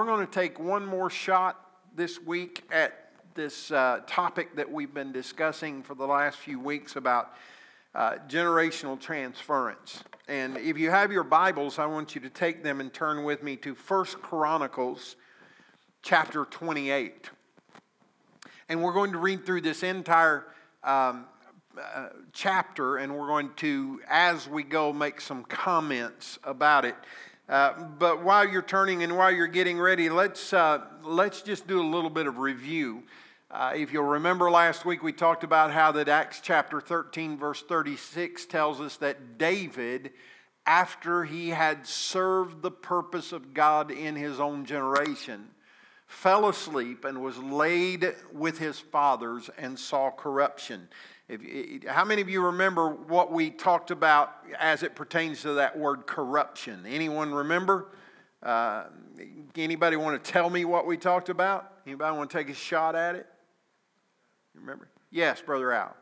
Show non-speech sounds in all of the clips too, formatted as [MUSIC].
we're going to take one more shot this week at this uh, topic that we've been discussing for the last few weeks about uh, generational transference. And if you have your Bibles, I want you to take them and turn with me to First Chronicles chapter 28. And we're going to read through this entire um, uh, chapter, and we're going to, as we go, make some comments about it. Uh, but while you're turning and while you're getting ready, let's, uh, let's just do a little bit of review. Uh, if you'll remember last week, we talked about how that Acts chapter 13, verse 36 tells us that David, after he had served the purpose of God in his own generation, fell asleep and was laid with his fathers and saw corruption. If, how many of you remember what we talked about as it pertains to that word corruption? Anyone remember? Uh, anybody want to tell me what we talked about? Anybody want to take a shot at it? You remember? Yes, Brother Al.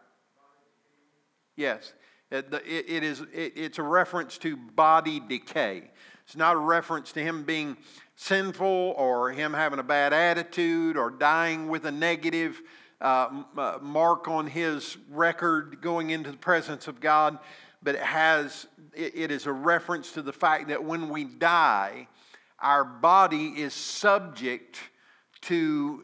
Yes. It, it is, it, it's a reference to body decay. It's not a reference to him being sinful or him having a bad attitude or dying with a negative uh, uh, mark on his record going into the presence of God, but it has it, it is a reference to the fact that when we die, our body is subject to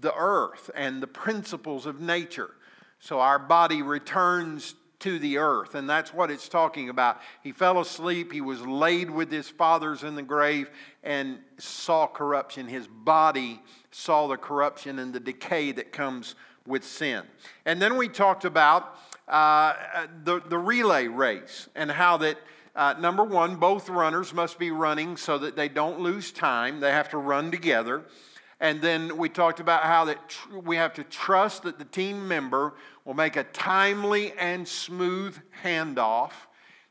the earth and the principles of nature. So our body returns to the earth. And that's what it's talking about. He fell asleep, he was laid with his fathers in the grave, and saw corruption. His body saw the corruption and the decay that comes with sin. And then we talked about uh, the, the relay race and how that. Uh, number one, both runners must be running so that they don't lose time. They have to run together. And then we talked about how that tr- we have to trust that the team member will make a timely and smooth handoff.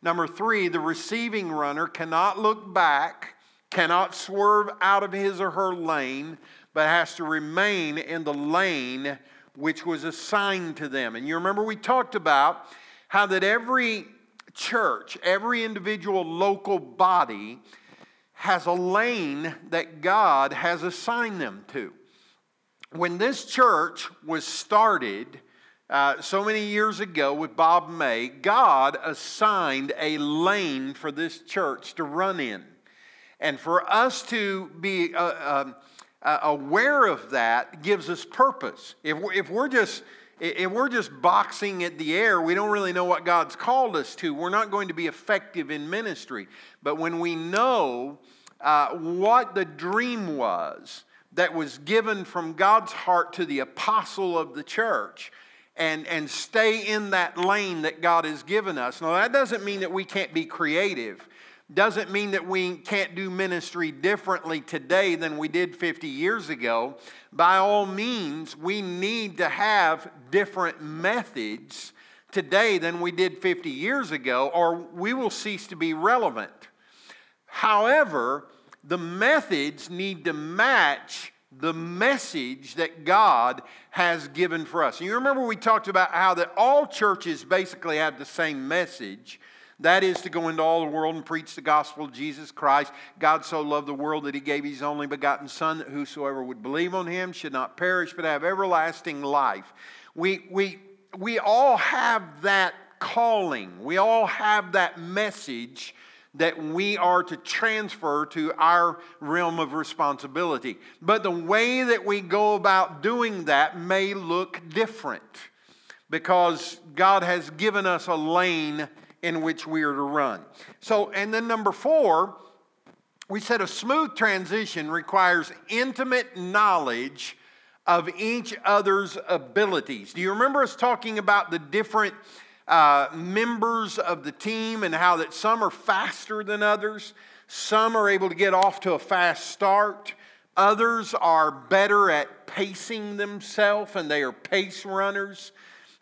Number three, the receiving runner cannot look back, cannot swerve out of his or her lane, but has to remain in the lane which was assigned to them. And you remember we talked about how that every church, every individual local body has a lane that God has assigned them to. When this church was started, uh, so many years ago with Bob May, God assigned a lane for this church to run in. And for us to be uh, um, uh, aware of that gives us purpose. If we're, if we're just if we're just boxing at the air, we don't really know what God's called us to. We're not going to be effective in ministry. But when we know uh, what the dream was that was given from God's heart to the apostle of the church, and, and stay in that lane that God has given us. Now, that doesn't mean that we can't be creative. Doesn't mean that we can't do ministry differently today than we did 50 years ago. By all means, we need to have different methods today than we did 50 years ago, or we will cease to be relevant. However, the methods need to match the message that God has given for us. And you remember we talked about how that all churches basically have the same message. That is to go into all the world and preach the gospel of Jesus Christ. God so loved the world that he gave his only begotten Son, that whosoever would believe on him should not perish but have everlasting life. We, we, we all have that calling, we all have that message that we are to transfer to our realm of responsibility. But the way that we go about doing that may look different because God has given us a lane in which we are to run. So, and then number four, we said a smooth transition requires intimate knowledge of each other's abilities. Do you remember us talking about the different uh, members of the team and how that some are faster than others, some are able to get off to a fast start, others are better at pacing themselves and they are pace runners.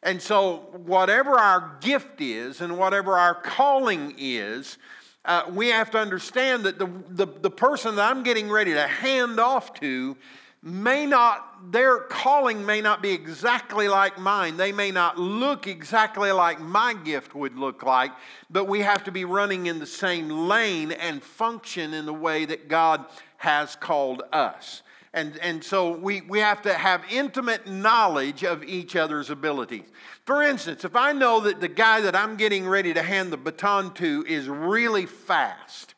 And so, whatever our gift is and whatever our calling is, uh, we have to understand that the, the, the person that I'm getting ready to hand off to may not, their calling may not be exactly like mine. They may not look exactly like my gift would look like, but we have to be running in the same lane and function in the way that God has called us. And, and so we, we have to have intimate knowledge of each other's abilities. For instance, if I know that the guy that I'm getting ready to hand the baton to is really fast,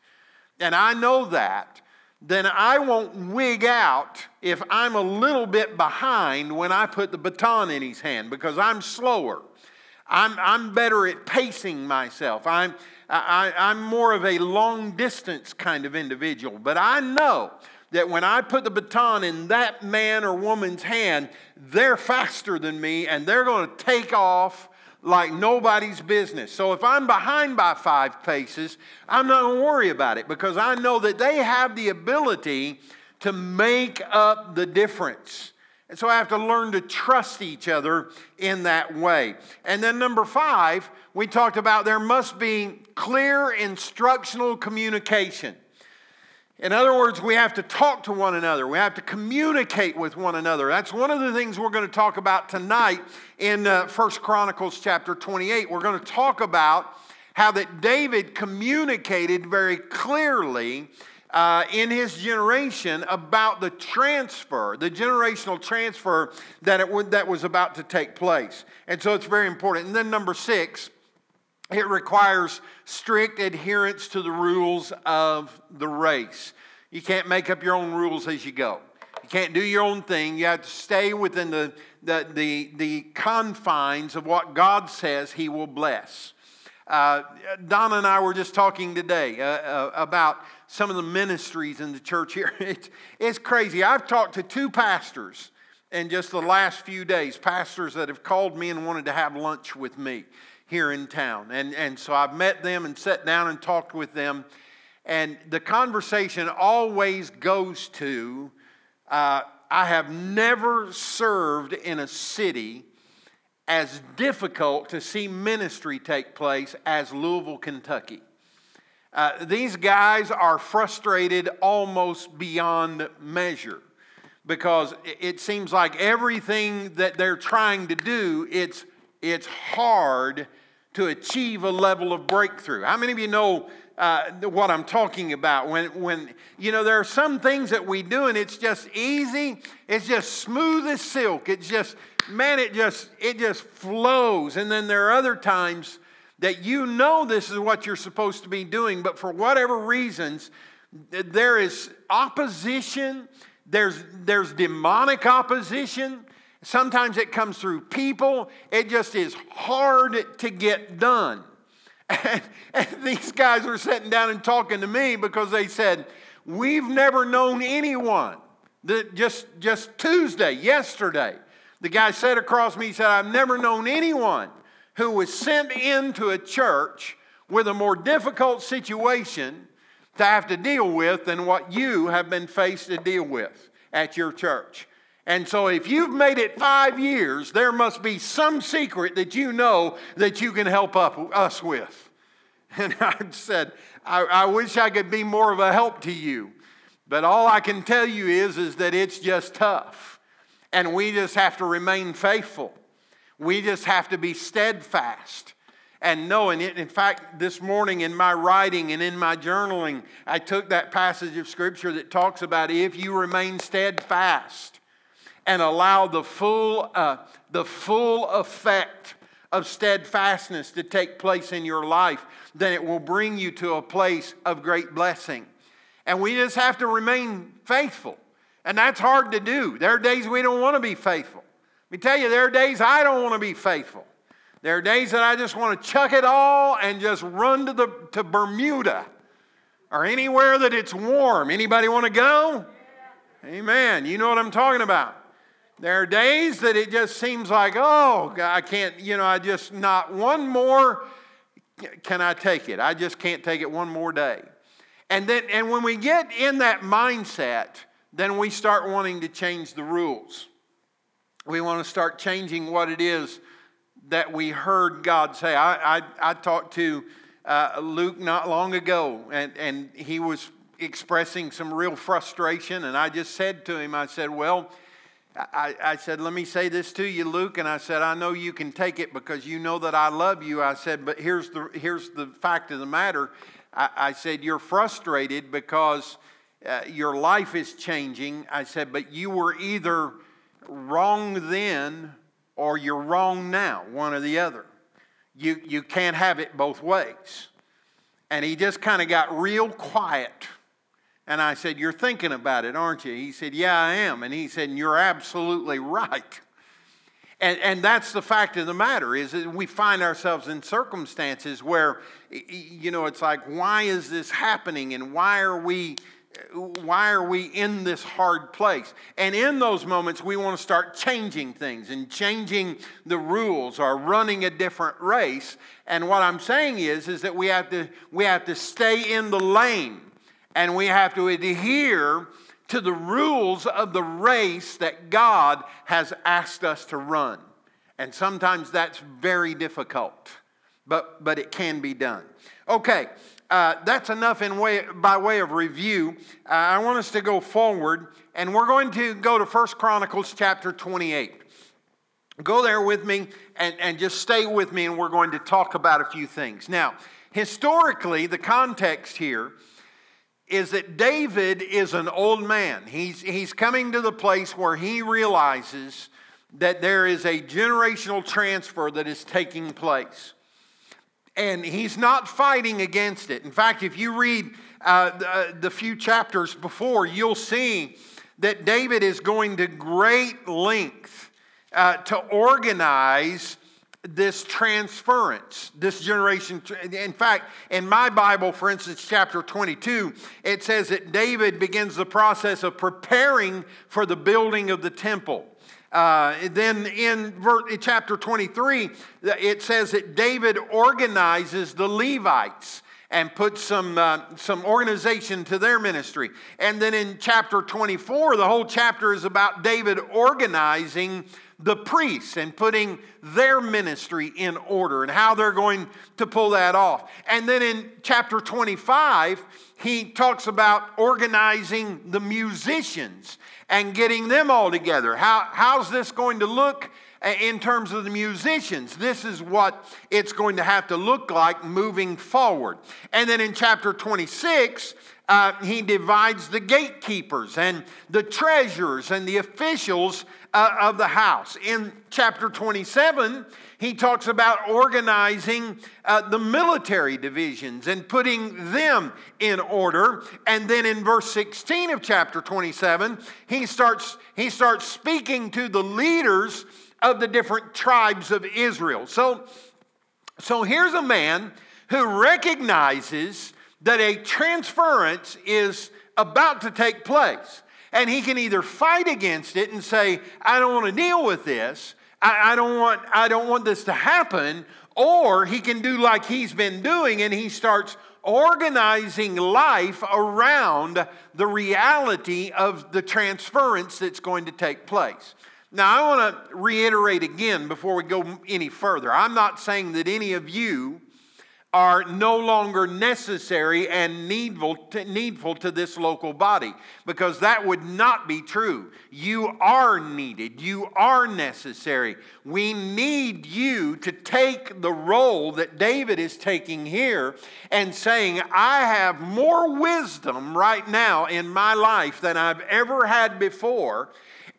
and I know that, then I won't wig out if I'm a little bit behind when I put the baton in his hand because I'm slower. I'm, I'm better at pacing myself. I'm, I, I'm more of a long distance kind of individual. But I know that when I put the baton in that man or woman's hand, they're faster than me and they're going to take off like nobody's business. So if I'm behind by five paces, I'm not going to worry about it because I know that they have the ability to make up the difference. And so I have to learn to trust each other in that way. And then, number five, we talked about there must be clear instructional communication. In other words, we have to talk to one another. We have to communicate with one another. That's one of the things we're going to talk about tonight in uh, 1 Chronicles chapter 28. We're going to talk about how that David communicated very clearly uh, in his generation about the transfer, the generational transfer that, it would, that was about to take place. And so it's very important. And then number six, it requires strict adherence to the rules of the race. You can't make up your own rules as you go. You can't do your own thing. You have to stay within the, the, the, the confines of what God says He will bless. Uh, Donna and I were just talking today uh, uh, about some of the ministries in the church here. [LAUGHS] It's, it's crazy. I've talked to two pastors in just the last few days, pastors that have called me and wanted to have lunch with me here in town. And, and so I've met them and sat down and talked with them. And the conversation always goes to uh, I have never served in a city as difficult to see ministry take place as Louisville, Kentucky. Uh, these guys are frustrated almost beyond measure because it seems like everything that they're trying to do, it's, it's hard to achieve a level of breakthrough. How many of you know uh, what I'm talking about? When, when, you know, there are some things that we do and it's just easy, it's just smooth as silk. It's just, man, it just, it just flows. And then there are other times that you know this is what you're supposed to be doing, but for whatever reasons, there is opposition, there's, there's demonic opposition, Sometimes it comes through people. It just is hard to get done. And, and, these guys were sitting down and talking to me because they said, We've never known anyone that just, just Tuesday, yesterday, the guy said across me, he said, I've never known anyone who was sent into a church with a more difficult situation to have to deal with than what you have been faced to deal with at your church. And so, if you've made it five years, there must be some secret that you know that you can help up us with. [LAUGHS] And I said, I, I, wish I could be more of a help to you. But all I can tell you is, is that it's just tough. And we just have to remain faithful. We just have to be steadfast and knowing it. In fact, this morning in my writing and in my journaling, I took that passage of scripture that talks about if you remain steadfast and allow the full, uh, the full effect of steadfastness to take place in your life, then it will bring you to a place of great blessing. And we just have to remain faithful. And that's hard to do. There are days we don't want to be faithful. Let me tell you, there are days I don't want to be faithful. There are days that I just want to chuck it all and just run to, the, to Bermuda or anywhere that it's warm. Anybody want to go? Amen. You know what I'm talking about. There are days that it just seems like, oh, I can't, you know, I just, not one more can I take it. I just can't take it one more day. And then, and when we get in that mindset, then we start wanting to change the rules. We want to start changing what it is that we heard God say. I, I, I talked to uh, Luke not long ago, and, and he was expressing some real frustration. And I just said to him, I said, Well, I, I, said, Let me say this to you, Luke. And I said, I know you can take it because you know that I love you. I said, But here's the, here's the fact of the matter. I, I said, You're frustrated because uh, your life is changing. I said, but you were either wrong then or you're wrong now, one or the other. You, you can't have it both ways. And he just kind of got real quiet. And I said, You're thinking about it, aren't you? He said, Yeah, I am. And he said, and You're absolutely right. And, and that's the fact of the matter is that we find ourselves in circumstances where, you know, it's like, why is this happening? And why are we why are we in this hard place? And in those moments, we want to start changing things and changing the rules or running a different race. And what I'm saying is, is that we have to, we have to stay in the lane and we have to adhere to the rules of the race that God has asked us to run. And sometimes that's very difficult, but, but it can be done. Okay, uh, that's enough in way, by way of review. Uh, I want us to go forward, and we're going to go to First Chronicles chapter 28. Go there with me and, and just stay with me, and we're going to talk about a few things. Now, historically, the context here is that David is an old man. He's, he's coming to the place where he realizes that there is a generational transfer that is taking place and he's not fighting against it. In fact, if you read uh, the, uh, the few chapters before, you'll see that David is going to great length uh, to organize this transference, this generation. In fact, in my Bible, for instance, chapter 22, it says that David begins the process of preparing for the building of the temple. Uh, then in, chapter 23, it says that David organizes the Levites and puts some, uh, some organization to their ministry. And then in chapter 24, the whole chapter is about David organizing the priests and putting their ministry in order and how they're going to pull that off. And then in chapter 25, he talks about organizing the musicians and getting them all together. How, how's this going to look in terms of the musicians? This is what it's going to have to look like moving forward. And then in chapter 26, uh, he divides the gatekeepers and the treasurers and the officials uh, of the house. In chapter 27, he talks about organizing uh, the military divisions and putting them in order. And then in verse 16 of chapter 27, he starts, he starts speaking to the leaders of the different tribes of Israel. So, so here's a man who recognizes that a transference is about to take place. And he can either fight against it and say, I don't want to deal with this, I, I, don't want, I don't want this to happen. Or he can do like he's been doing and he starts organizing life around the reality of the transference that's going to take place. Now, I want to reiterate again before we go any further. I'm not saying that any of you are no longer necessary and needful to, needful to this local body because that would not be true. You are needed, you are necessary. We need you to take the role that David is taking here and saying, I have more wisdom right now in my life than I've ever had before.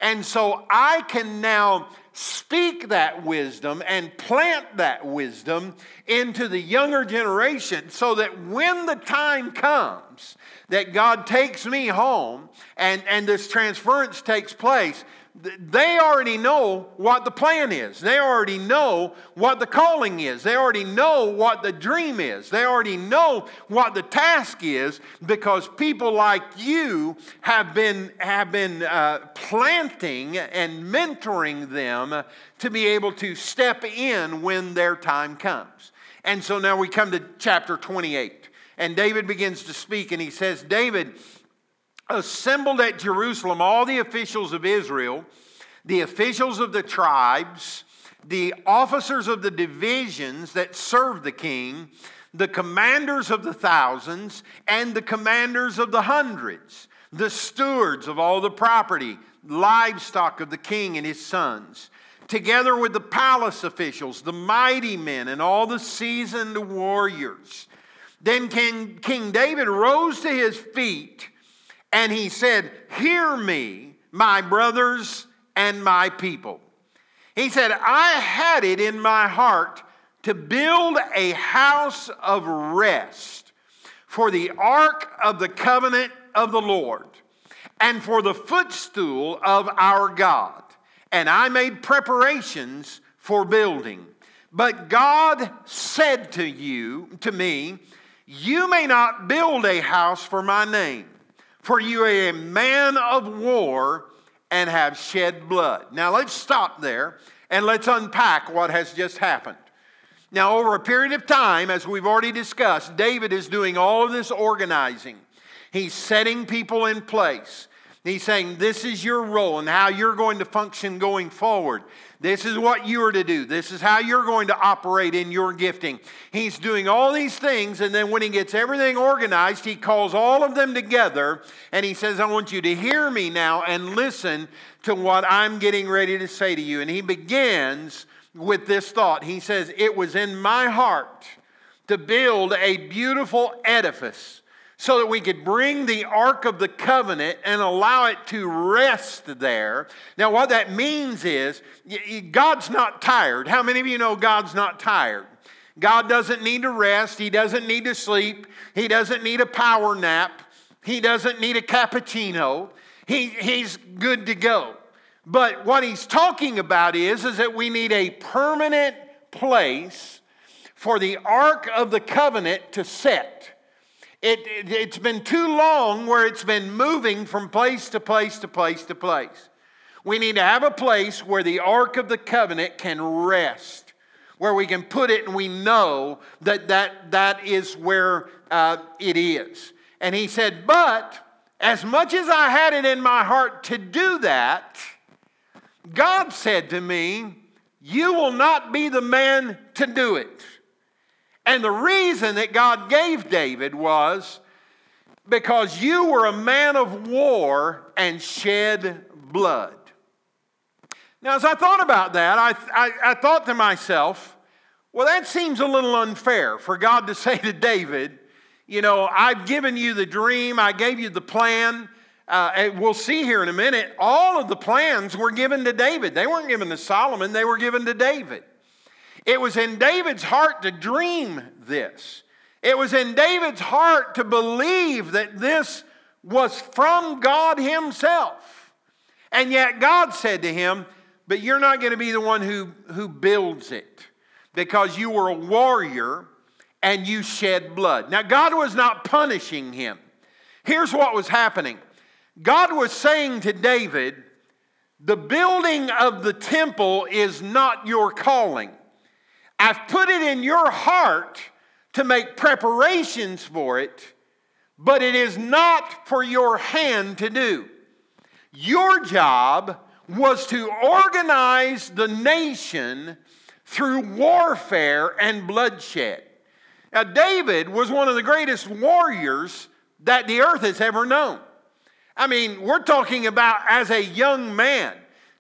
And so I can now speak that wisdom and plant that wisdom into the younger generation so that when the time comes that God takes me home and, and this transference takes place, they already know what the plan is. They already know what the calling is. They already know what the dream is. They already know what the task is because people like you have been, have been uh, planting and mentoring them to be able to step in when their time comes. And so now we come to chapter 28. And David begins to speak, and he says, David, assembled at Jerusalem all the officials of Israel, the officials of the tribes, the officers of the divisions that served the king, the commanders of the thousands, and the commanders of the hundreds, the stewards of all the property, livestock of the king and his sons, together with the palace officials, the mighty men, and all the seasoned warriors. Then King, King David rose to his feet And he said, Hear me, my brothers and my people. He said, I had it in my heart to build a house of rest for the ark of the covenant of the Lord and for the footstool of our God. And I made preparations for building. But God said to you, to me, You may not build a house for my name, for you are a man of war and have shed blood. Now let's stop there and let's unpack what has just happened. Now, over a period of time, as we've already discussed, David is doing all of this organizing. He's setting people in place. He's saying, This is your role and how you're going to function going forward. This is what you are to do. This is how you're going to operate in your gifting. He's doing all these things, and then when he gets everything organized, he calls all of them together and he says, I want you to hear me now and listen to what I'm getting ready to say to you. And he begins with this thought. He says, It was in my heart to build a beautiful edifice so that we could bring the Ark of the Covenant and allow it to rest there. Now, what that means is God's not tired. How many of you know God's not tired? God doesn't need to rest, He doesn't need to sleep, He doesn't need a power nap, He doesn't need a cappuccino. He, he's good to go. But what he's talking about is, is that we need a permanent place for the Ark of the Covenant to set. It, it, has been too long where it's been moving from place to place to place to place. We need to have a place where the Ark of the Covenant can rest, where we can put it and we know that that, that is where uh, it is. And he said, But as much as I had it in my heart to do that, God said to me, You will not be the man to do it. And the reason that God gave David was because you were a man of war and shed blood. Now, as I thought about that, I, I, I, thought to myself, well, that seems a little unfair for God to [LAUGHS] say to David, you know, I've given you the dream, I gave you the plan. Uh, we'll see here in a minute, all of the plans were given to David. They weren't given to Solomon, they were given to David. It was in David's heart to dream this. It was in David's heart to believe that this was from God Himself. And yet God said to him, But you're not going to be the one who, who builds it because you were a warrior and you shed blood. Now, God was not punishing him. Here's what was happening God was saying to David, The building of the temple is not your calling. I've put it in your heart to make preparations for it, but it is not for your hand to do. Your job was to organize the nation through warfare and bloodshed. Now, David was one of the greatest warriors that the earth has ever known. I mean, we're talking about as a young man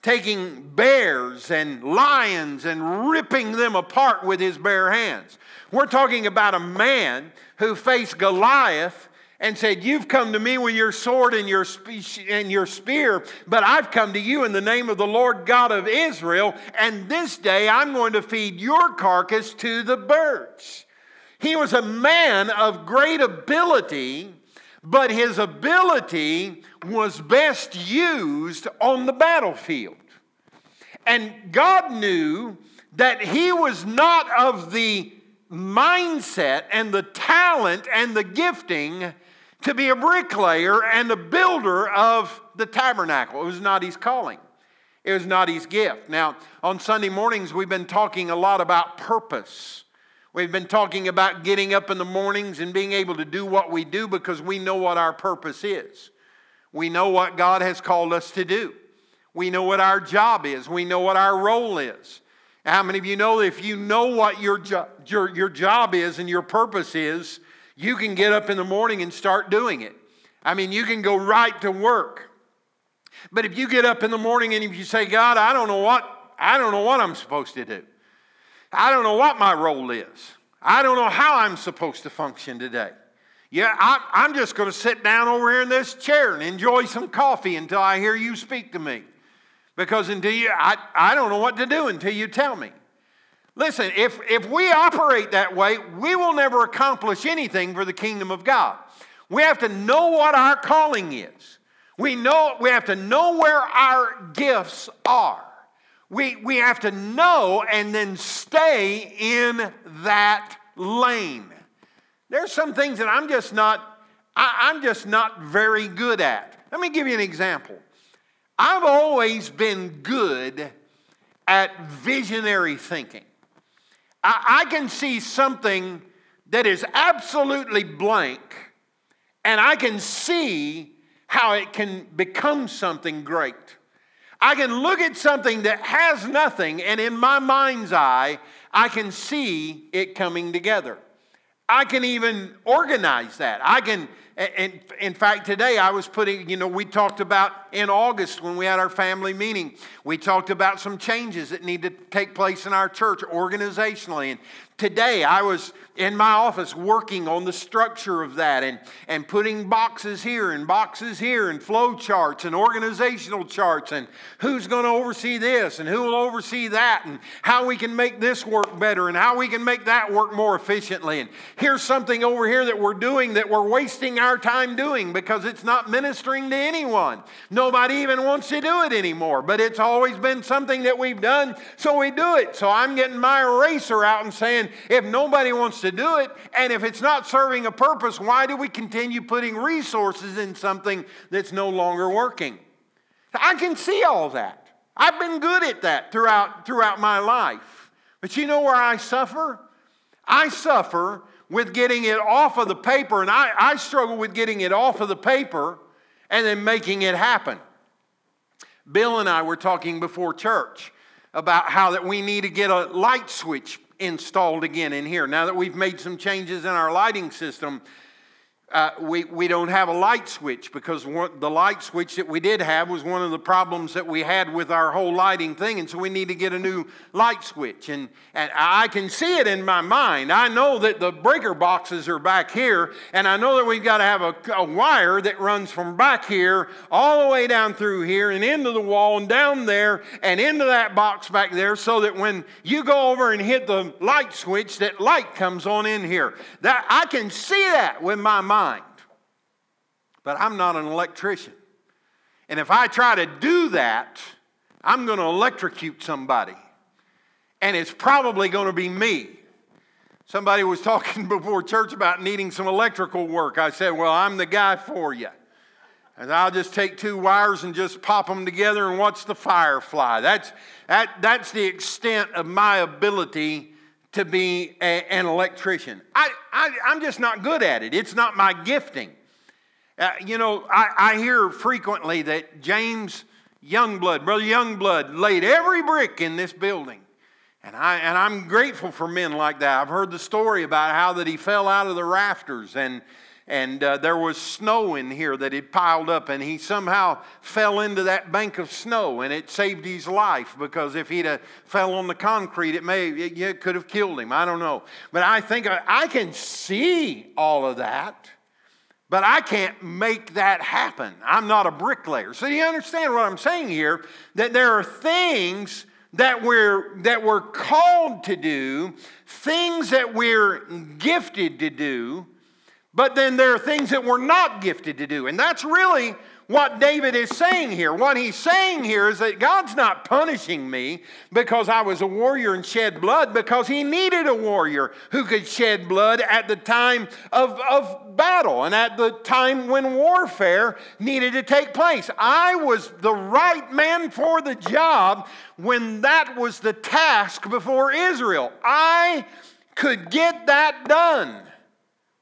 taking bears and lions and ripping them apart with his bare hands. We're talking about a man who faced Goliath and said, You've come to me with your sword and your, and your spear, but I've come to you in the name of the Lord God of Israel, and this day I'm going to feed your carcass to the birds. He was a man of great ability, but his ability was best used on the battlefield. And God knew that he was not of the mindset and the talent and the gifting to be a bricklayer and a builder of the tabernacle. It was not his calling. It was not his gift. Now, on Sunday mornings, we've been talking a lot about purpose. We've been talking about getting up in the mornings and being able to do what we do because we know what our purpose is. We know what God has called us to do. We know what our job is. We know what our role is. How many of you know that if you know what your, jo- your, your job is and your purpose is, you can get up in the morning and start doing it? I mean, you can go right to work. But if you get up in the morning and if you say, God, I don't know what, I don't know what I'm supposed to do. I don't know what my role is. I don't know how I'm supposed to function today. Yeah, I, am just going to sit down over here in this chair and enjoy some coffee until I hear you speak to me. Because until you, I, I don't know what to do until you tell me. Listen, if, if we operate that way, we will never accomplish anything for the kingdom of God. We have to know what our calling is. We, know, we have to know where our gifts are. We, we have to know and then stay in that lane. There's some things that I'm just not, I, I'm just not very good at. Let me give you an example. I've always been good at visionary thinking. I, I can see something that is absolutely blank, and I can see how it can become something great. I can look at something that has nothing, and in my mind's eye, I can see it coming together. I can even organize that. I can and in fact, today I was putting, you know, we talked about in August when we had our family meeting, we talked about some changes that need to take place in our church organizationally. And today I was in my office working on the structure of that and, and putting boxes here and boxes here and flow charts and organizational charts and who's going to oversee this and who will oversee that and how we can make this work better and how we can make that work more efficiently. And here's something over here that we're doing that we're wasting our time doing because it's not ministering to anyone. Nobody even wants to do it anymore, but it's always been something that we've done, so we do it. So I'm getting my eraser out and saying, if nobody wants to do it, and if it's not serving a purpose, why do we continue putting resources in something that's no longer working? I can see all that. I've been good at that throughout, throughout my life. But you know where I suffer? I suffer with getting it off of the paper, and I, I struggle with getting it off of the paper and then making it happen. Bill and I were talking before church about how that we need to get a light switch installed again in here. Now that we've made some changes in our lighting system, uh, we, we don't have a light switch because one, the light switch that we did have was one of the problems that we had with our whole lighting thing. And so we need to get a new light switch. And, and I can see it in my mind. I know that the breaker boxes are back here. And I know that we've got to have a, a wire that runs from back here all the way down through here and into the wall and down there and into that box back there so that when you go over and hit the light switch, that light comes on in here. That I can see that with my mind mind. But I'm not an electrician. And if I try to do that, I'm going to electrocute somebody. And it's probably going to be me. Somebody was [LAUGHS] talking before church about needing some electrical work. I said, Well, I'm the guy for you. And I'll just take two wires and just pop them together and watch the fire fly. That's, that, that's the extent of my ability to be a, an electrician. I, I, am just not good at it, it's not my gifting. Uh, you know, I, I hear frequently that James Youngblood, Brother Youngblood, laid every brick in this building. And, I, and I'm grateful for men like that. I've heard the story about how that he fell out of the rafters and and uh, there was snow in here that had piled up, and he somehow fell into that bank of snow, and it saved his life because if he'd have fell on the concrete, it may it, it could have killed him. I don't know, but I think I, I can see all of that, but I can't make that happen. I'm not a bricklayer. So you understand what I'm saying here? That there are things that we're that we're called to do, things that we're gifted to do but then there are things that we're not gifted to do. And that's really what David is saying here. What he's saying here is that God's not punishing me because I was a warrior and shed blood, because he needed a warrior who could shed blood at the time of, of battle and at the time when warfare needed to take place. I was the right man for the job when that was the task before Israel. I could get that done.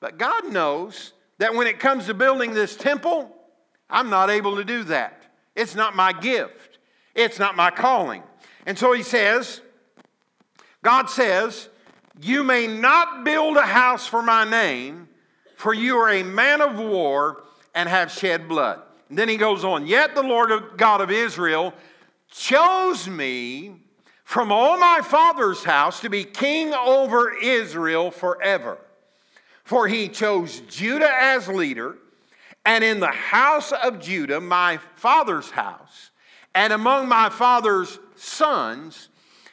But God knows that when it comes to building this temple, I'm not able to do that. It's not my gift, it's not my calling. And so he says, God says, You may not build a house for my name, for you are a man of war and have shed blood. And then he goes on, Yet the Lord God of Israel chose me from all my father's house to be king over Israel forever. For he chose Judah as leader, and in the house of Judah, my father's house, and among my father's sons,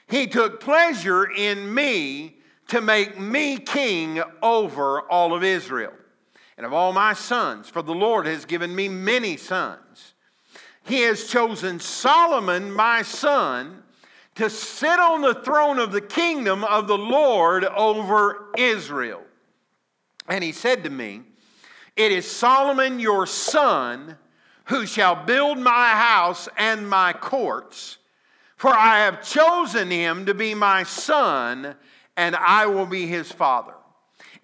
he took pleasure in me to make me king over all of Israel and of all my sons, for the Lord has given me many sons. He has chosen Solomon, my son, to sit on the throne of the kingdom of the Lord over Israel. And he said to me, It is Solomon your son who shall build my house and my courts, for I have chosen him to be my son, and I will be his father.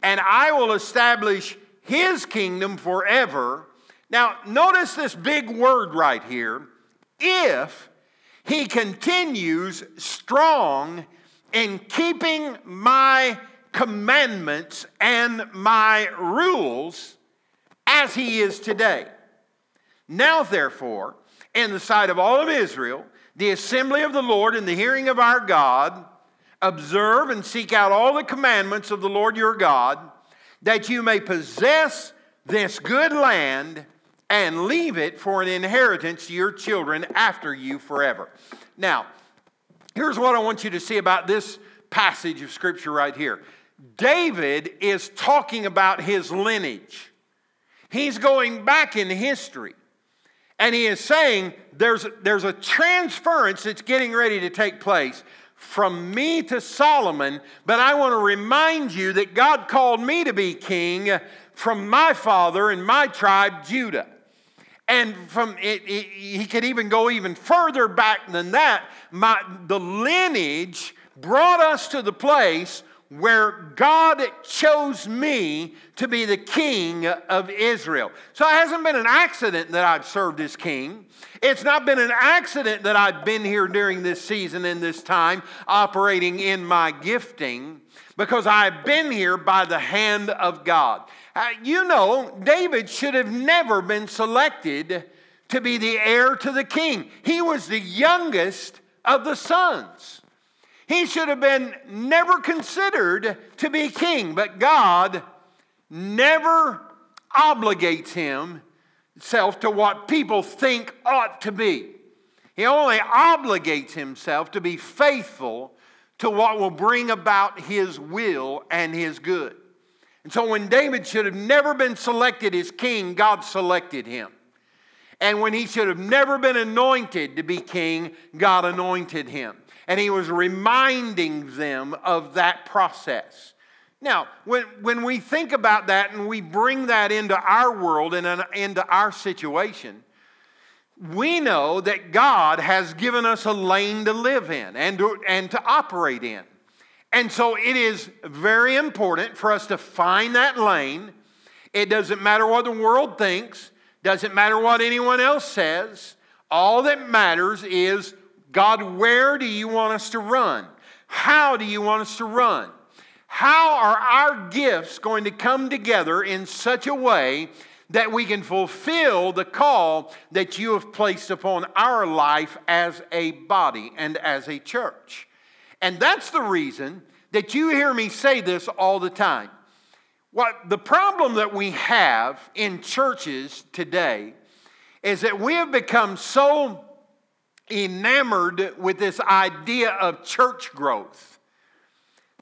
And I will establish his kingdom forever. Now, notice this big word right here. If he continues strong in keeping my commandments and my rules as he is today. Now, therefore, in the sight of all of Israel, the assembly of the Lord and the hearing of our God, observe and seek out all the commandments of the Lord your God that you may possess this good land and leave it for an inheritance to your children after you forever. Now, here's what I want you to see about this passage of Scripture right here David is talking about his lineage, he's going back in history. And he is saying there's, there's a transference that's getting ready to take place from me to Solomon, but I want to remind you that God called me to be king from my father and my tribe, Judah. And from it, it, he could even go even further back than that. My, the lineage brought us to the place where God chose me to be the king of Israel. So it hasn't been an accident that I've served as king. It's not been an accident that I've been here during this season and this time operating in my gifting because I've been here by the hand of God. Uh, you know, David should have never been selected to be the heir to the king. He was the youngest of the sons. He should have been never considered to be king, but God never obligates himself to what people think ought to be. He only obligates himself to be faithful to what will bring about his will and his good. And so when David should have never been selected as king, God selected him. And when he should have never been anointed to be king, God anointed him and he was reminding them of that process. Now, when, when we think about that and we bring that into our world and into our situation, we know that God has given us a lane to live in and to, and to operate in. And so it is very important for us to find that lane. It doesn't matter what the world thinks, doesn't matter what anyone else says. All that matters is God, where do you want us to run? How do you want us to run? How are our gifts going to come together in such a way that we can fulfill the call that you have placed upon our life as a body and as a church? And that's the reason that you hear me say this all the time. What the problem that we have in churches today is that we have become so enamored with this idea of church growth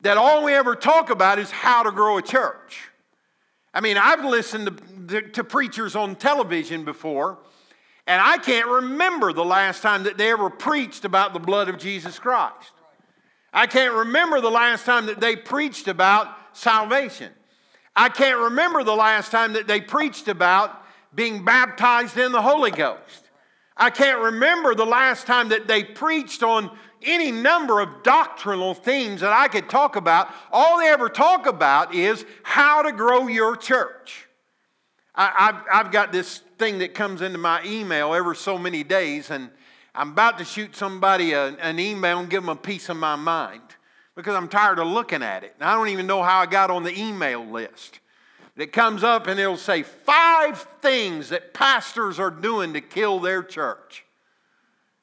that all we ever talk about is how to grow a church. I mean, I've listened to, to, preachers on television before, and I can't remember the last time that they ever preached about the blood of Jesus Christ. I can't remember the last time that they preached about salvation. I can't remember the last time that they preached about being baptized in the Holy Ghost. I can't remember the last time that they preached on any number of doctrinal themes that I could talk about. All they ever talk about is how to grow your church. I, have got this thing that comes into my email every so many days, and I'm about to shoot somebody a, an email and give them a piece of my mind because I'm tired of looking at it. And I don't even know how I got on the email list that comes up and it'll say five things that pastors are doing to kill their church.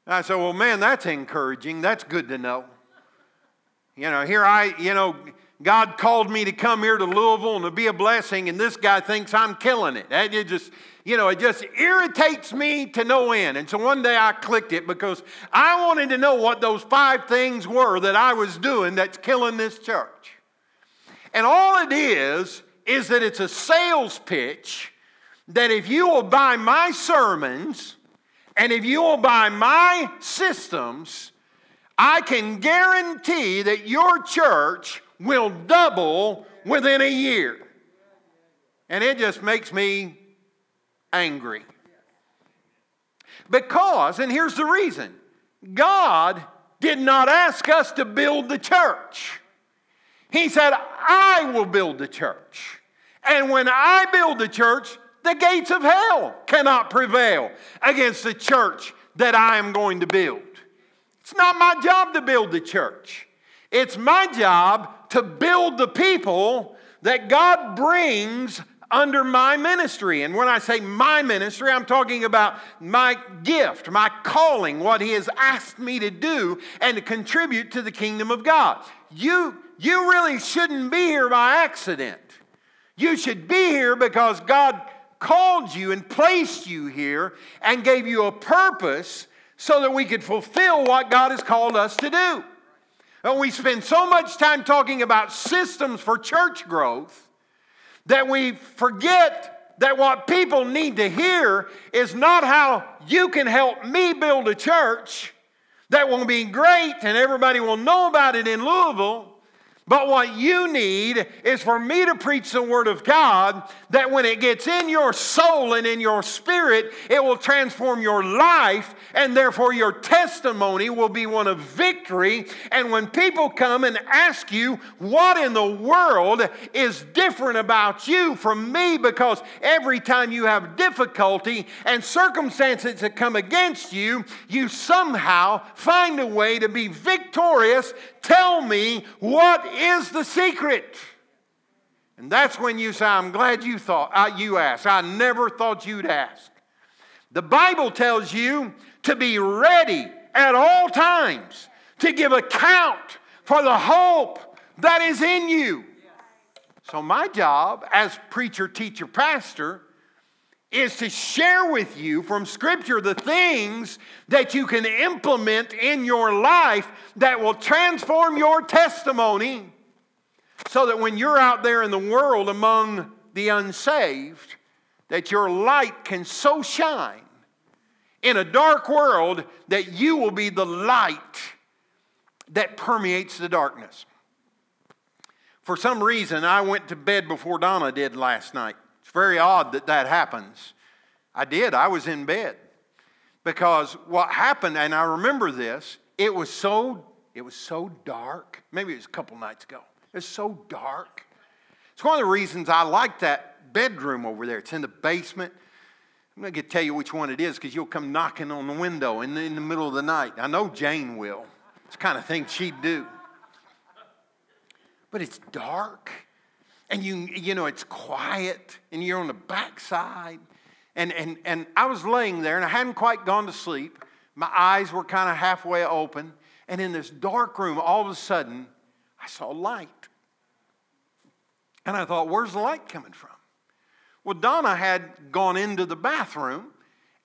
I said, well, man, that's encouraging. That's good to know. You know, here I, you know, God called me to come here to Louisville and to be a blessing, and this guy thinks I'm killing it. And it just, you know, it just irritates me to no end. And so one day I clicked it because I wanted to know what those five things were that I was doing that's killing this church. And all it is, is that it's a sales pitch that if you will buy my sermons and if you will buy my systems, I can guarantee that your church will double within a year. And it just makes me angry. Because, and here's the reason God did not ask us to build the church. He said, I will build the church. And when I build the church, the gates of hell cannot prevail against the church that I am going to build. It's not my job to build the church. It's my job to build the people that God brings under my ministry. And when I say my ministry, I'm talking about my gift, my calling, what He has asked me to do and to contribute to the kingdom of God. You, you really shouldn't be here by accident. You should be here because God called you and placed you here and gave you a purpose so that we could fulfill what God has called us to do. And we spend so much time talking about systems for church growth that we forget that what people need to hear is not how you can help me build a church that will be great and everybody will know about it in Louisville. But what you need is for me to preach the Word of God that when it gets in your soul and in your spirit, it will transform your life, and therefore your testimony will be one of victory. And when people come and ask you, What in the world is different about you from me? Because every time you have difficulty and circumstances that come against you, you somehow find a way to be victorious Tell me what is the secret? And that's when you say, I'm glad you thought uh, you asked. I never thought you'd ask. The Bible tells you to be ready at all times to give account for the hope that is in you. So, my job as preacher, teacher, pastor is to share with you from Scripture the things that you can implement in your life that will transform your testimony so that when you're out there in the world among the unsaved, that your light can so shine in a dark world that you will be the light that permeates the darkness. For some reason, I went to bed before Donna did last night. It's very odd that that happens. I did, I was in bed. Because what happened, and I remember this, it was so it was so dark. Maybe it was a couple nights ago. It was so dark. It's one of the reasons I like that bedroom over there. It's in the basement. I'm not going to tell you which one it is because you'll come knocking on the window in the, in the middle of the night. I know Jane will. It's the kind of thing she'd do. But it's dark and you, you know, it's quiet and you're on the backside. And, and, and I was laying there and I hadn't quite gone to sleep. My eyes were kind of halfway open. And in this dark room, all of a sudden, I saw light. And I thought, where's the light coming from? Well, Donna had gone into the bathroom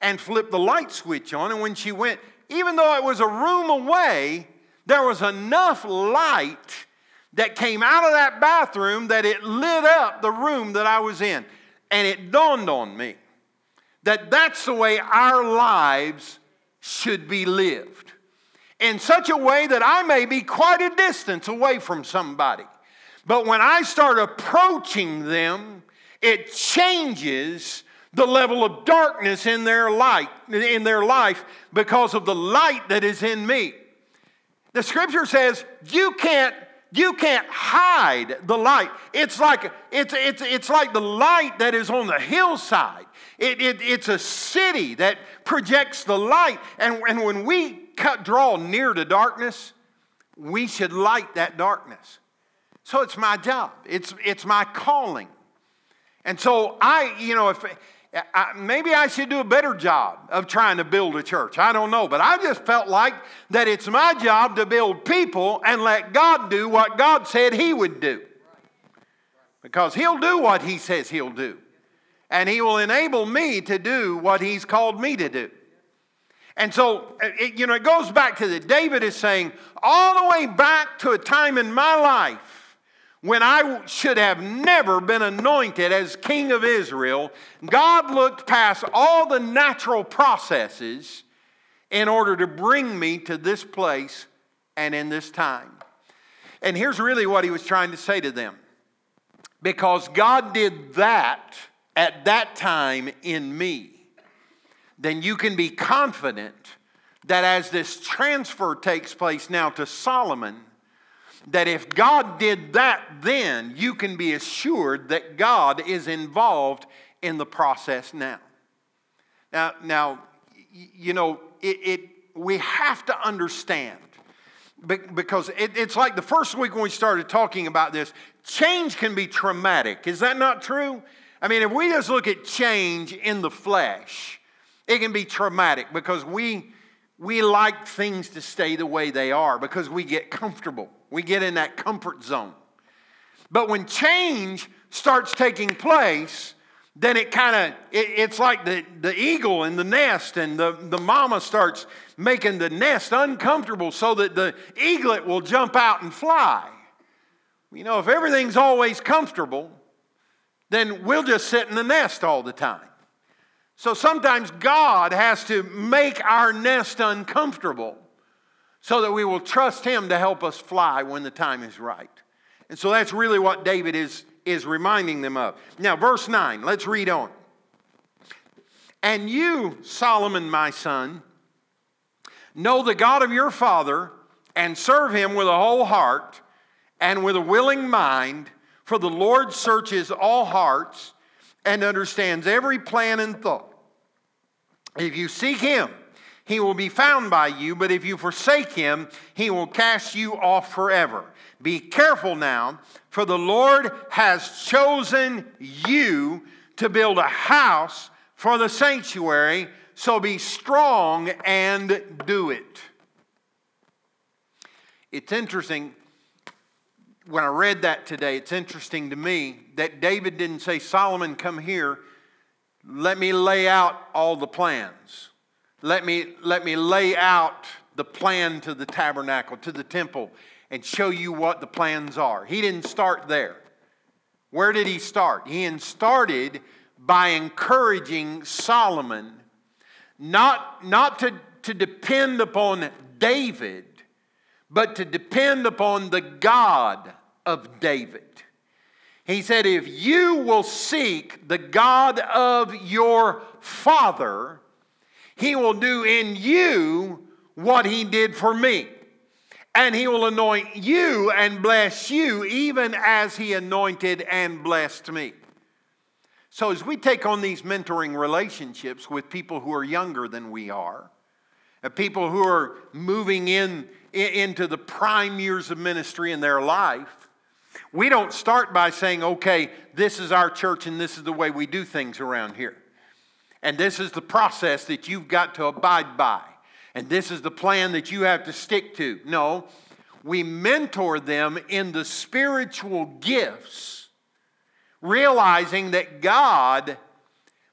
and flipped the light switch on. And when she went, even though it was a room away, there was enough light that came out of that bathroom that it lit up the room that I was in. And it dawned on me that that's the way our lives should be lived. In such a way that I may be quite a distance away from somebody. But when I start approaching them, it changes the level of darkness in their light in their life because of the light that is in me. The scripture says you can't you can't hide the light. It's like, it's, it's, it's like the light that is on the hillside. It, it, it's a city that projects the light. And, and when we cut, draw near to darkness, we should light that darkness. So it's my job, it's, it's my calling. And so I, you know, if, I, maybe I should do a better job of trying to build a church. I don't know. But I just felt like that it's my job to build people and let God do what God said He would do. Because He'll do what He says He'll do. And He will enable me to do what He's called me to do. And so, it, you know, it goes back to that. David is saying, all the way back to a time in my life when I should have never been anointed as king of Israel, God looked past all the natural processes in order to bring me to this place and in this time. And here's really what he was trying to say to them because God did that at that time in me, then you can be confident that as this transfer takes place now to Solomon, that if God did that then, you can be assured that God is involved in the process now. Now, now you know, it, it we have to understand because it, it's like the first week when we started talking about this, change can be traumatic. Is that not true? I mean, if we just look at change in the flesh, it can be traumatic because we we like things to stay the way they are because we get comfortable. We get in that comfort zone. But when change starts taking place, then it kind of it, it's like the, the eagle in the nest and the, the mama starts making the nest uncomfortable so that the eaglet will jump out and fly. You know if everything's always comfortable then we'll just sit in the nest all the time. So sometimes God has to make our nest uncomfortable so that we will trust Him to help us fly when the time is right. And so that's really what David is, is reminding them of. Now, verse 9, let's read on. And you, Solomon, my son, know the God of your father and serve him with a whole heart and with a willing mind, for the Lord searches all hearts and understands every plan and thought. If you seek him, he will be found by you, but if you forsake him, he will cast you off forever. Be careful now, for the Lord has chosen you to build a house for the sanctuary, so be strong and do it. It's interesting when I read that today, it's interesting to me that David didn't say, Solomon, come here, let me lay out all the plans. Let me, let me lay out the plan to the tabernacle, to the temple, and show you what the plans are. He didn't start there. Where did he start? He started by encouraging Solomon not, not to, to depend upon David, but to depend upon the God of David. He said, If you will seek the God of your father, he will do in you what he did for me. And he will anoint you and bless you, even as he anointed and blessed me. So, as we take on these mentoring relationships with people who are younger than we are, uh, people who are moving in, into the prime years of ministry in their life, we don't start by saying, okay, this is our church and this is the way we do things around here. And this is the process that you've got to abide by. And this is the plan that you have to stick to. No, we mentor them in the spiritual gifts, realizing that God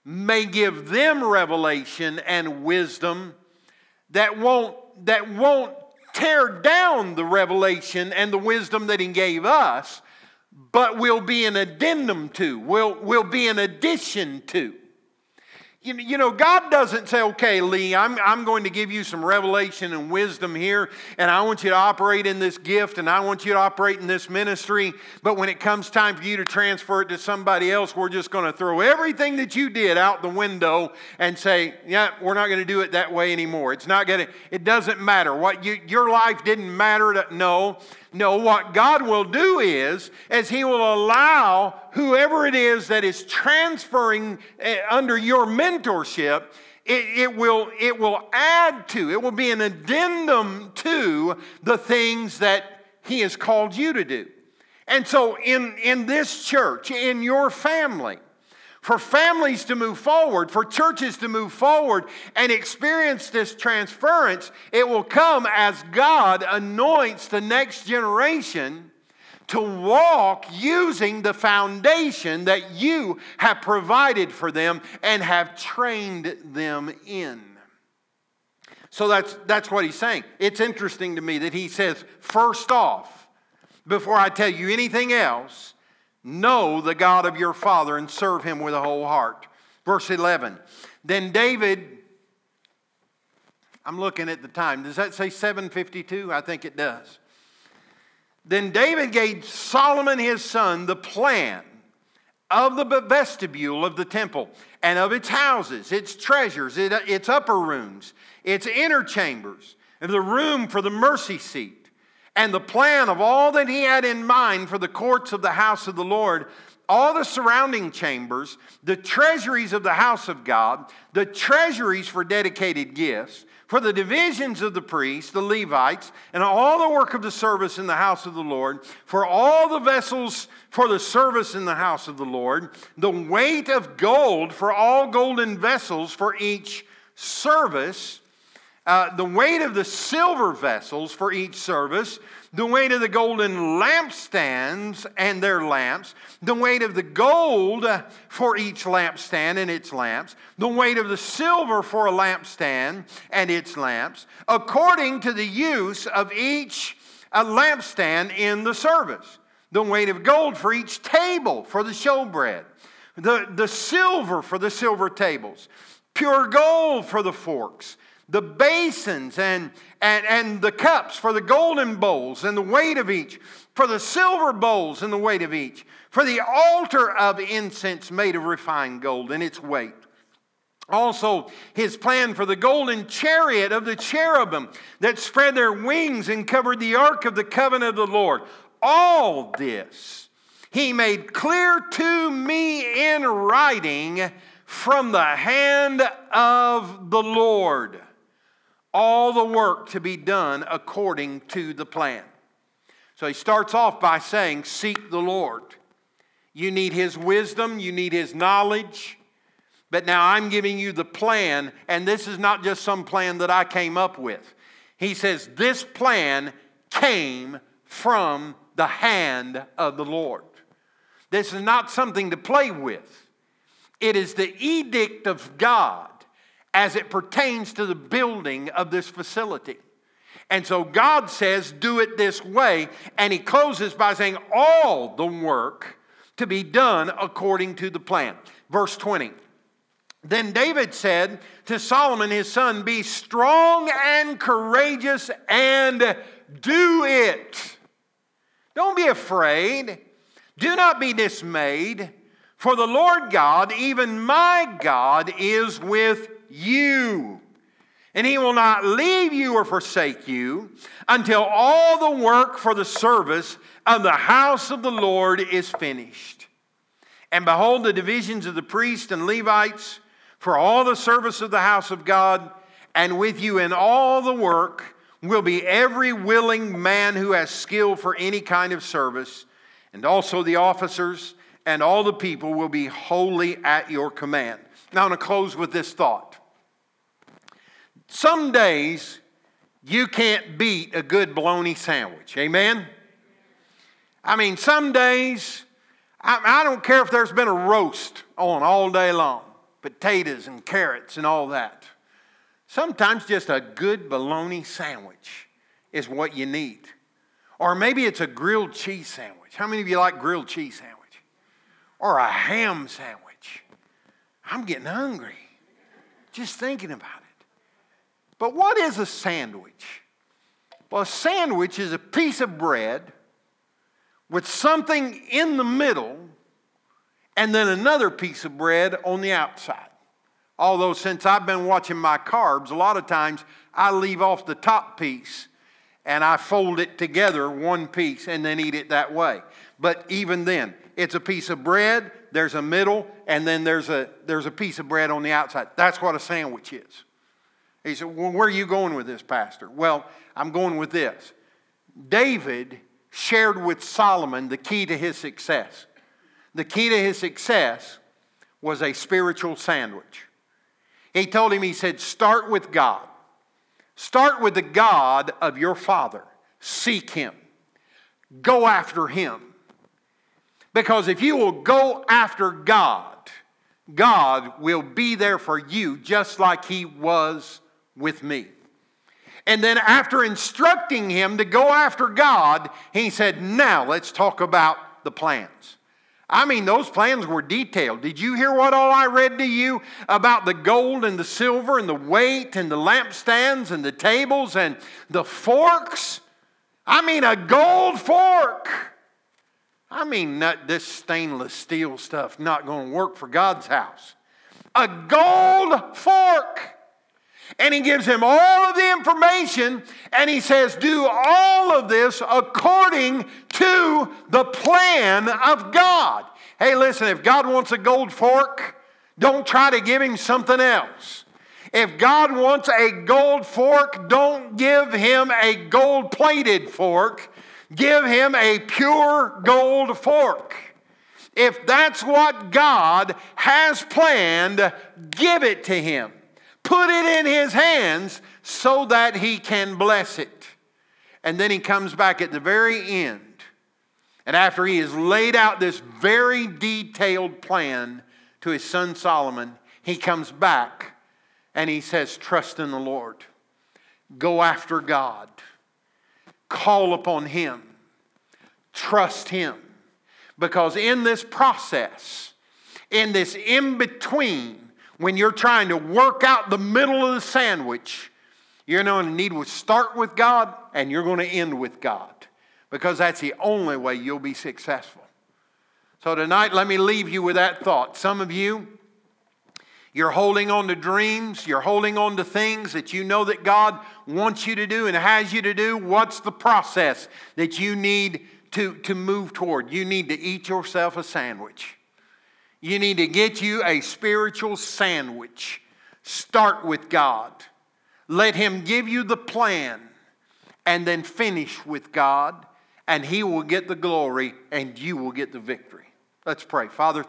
may give them revelation and wisdom that won't, that won't tear down the revelation and the wisdom that He gave us, but will be an addendum to, will, will be an addition to. You, you know, God doesn't say, okay, Lee, I'm, I'm going to give you some revelation and wisdom here, and I want you to operate in this gift, and I want you to operate in this ministry. But when it comes time for you to transfer it to somebody else, we're just going to throw everything that you did out the window and say, yeah, we're not going to do it that way anymore. It's not going to, it doesn't matter. What you, your life didn't matter. To, no, no, what God will do is, is He will allow whoever it is that is transferring eh, under your mentorship, it, it, will, it will add to, it will be an addendum to the things that He has called you to do. And so, in, in this church, in your family, For families to move forward, for churches to move forward and experience this transference, it will come as God anoints the next generation to walk using the foundation that you have provided for them and have trained them in. So that's, that's what he's saying. It's interesting to me that he says, first off, before I tell you anything else, know the God of your father and serve him with a whole heart. Verse 11. Then David, I'm looking at the time. Does that say 752? I think it does. Then David gave Solomon his son the plan of the vestibule of the temple and of its houses, its treasures, its upper rooms, its inner chambers, and the room for the mercy seat, and the plan of all that he had in mind for the courts of the house of the Lord, all the surrounding chambers, the treasuries of the house of God, the treasuries for dedicated gifts, for the divisions of the priests, the Levites, and all the work of the service in the house of the Lord, for all the vessels for the service in the house of the Lord, the weight of gold for all golden vessels for each service, uh, the weight of the silver vessels for each service, the weight of the golden lampstands and their lamps, the weight of the gold for each lampstand and its lamps, the weight of the silver for a lampstand and its lamps, according to the use of each a lampstand in the service, the weight of gold for each table for the showbread, the, the silver for the silver tables, pure gold for the forks the basins and, and, and the cups for the golden bowls and the weight of each, for the silver bowls and the weight of each, for the altar of incense made of refined gold and its weight. Also, his plan for the golden chariot of the cherubim that spread their wings and covered the ark of the covenant of the Lord. All this he made clear to me in writing from the hand of the Lord all the work to be done according to the plan. So he starts off by saying, Seek the Lord. You need his wisdom, you need his knowledge. But now I'm giving you the plan, and this is not just some plan that I came up with. He says, This plan came from the hand of the Lord. This is not something to play with, it is the edict of God as it pertains to the building of this facility. And so God says, do it this way. And he closes by saying, all the work to be done according to the plan. Verse 20. Then David said to Solomon his son, Be strong and courageous and do it. Don't be afraid. Do not be dismayed. For the Lord God, even my God, is with you. And he will not leave you or forsake you until all the work for the service of the house of the Lord is finished. And behold, the divisions of the priests and Levites for all the service of the house of God, and with you in all the work will be every willing man who has skill for any kind of service, and also the officers and all the people will be wholly at your command. Now, I'm going to close with this thought. Some days you can't beat a good bologna sandwich. Amen? I mean, some days, I, I, don't care if there's been a roast on all day long, potatoes and carrots and all that. Sometimes just a good bologna sandwich is what you need. Or maybe it's a grilled cheese sandwich. How many of you like grilled cheese sandwich? Or a ham sandwich. I'm getting hungry just thinking about it. But what is a sandwich? Well, a sandwich is a piece of bread with something in the middle and then another piece of bread on the outside. Although, since I've been watching my carbs, a lot of times I leave off the top piece and I fold it together, one piece, and then eat it that way. But even then, it's a piece of bread, there's a middle, and then there's a, there's a piece of bread on the outside. That's what a sandwich is. He said, Well, where are you going with this, Pastor? Well, I'm going with this. David shared with Solomon the key to his success. The key to his success was a spiritual sandwich. He told him, He said, start with God. Start with the God of your father. Seek him. Go after him. Because if you will go after God, God will be there for you just like he was with me. And then, after instructing him to go after God, he said, Now let's talk about the plans. I mean, those plans were detailed. Did you hear what all I read to you about the gold and the silver and the weight and the lampstands and the tables and the forks? I mean, a gold fork. I mean, not this stainless steel stuff not going to work for God's house. A gold fork. And he gives him all of the information and he says, Do all of this according to the plan of God. Hey, listen, if God wants a gold fork, don't try to give him something else. If God wants a gold fork, don't give him a gold plated fork. Give him a pure gold fork. If that's what God has planned, give it to him put it in his hands so that he can bless it. And then he comes back at the very end. And after he has laid out this very detailed plan to his son Solomon, he comes back and he says, Trust in the Lord. Go after God. Call upon him. Trust him. Because in this process, in this in between, when you're trying to work out the middle of the sandwich, you're going to need to start with God and you're going to end with God because that's the only way you'll be successful. So tonight, let me leave you with that thought. Some of you, you're holding on to dreams, you're holding on to things that you know that God wants you to do and has you to do. What's the process that you need to, to move toward? You need to eat yourself a sandwich. You need to get you a spiritual sandwich. Start with God. Let Him give you the plan and then finish with God, and He will get the glory and you will get the victory. Let's pray. Father,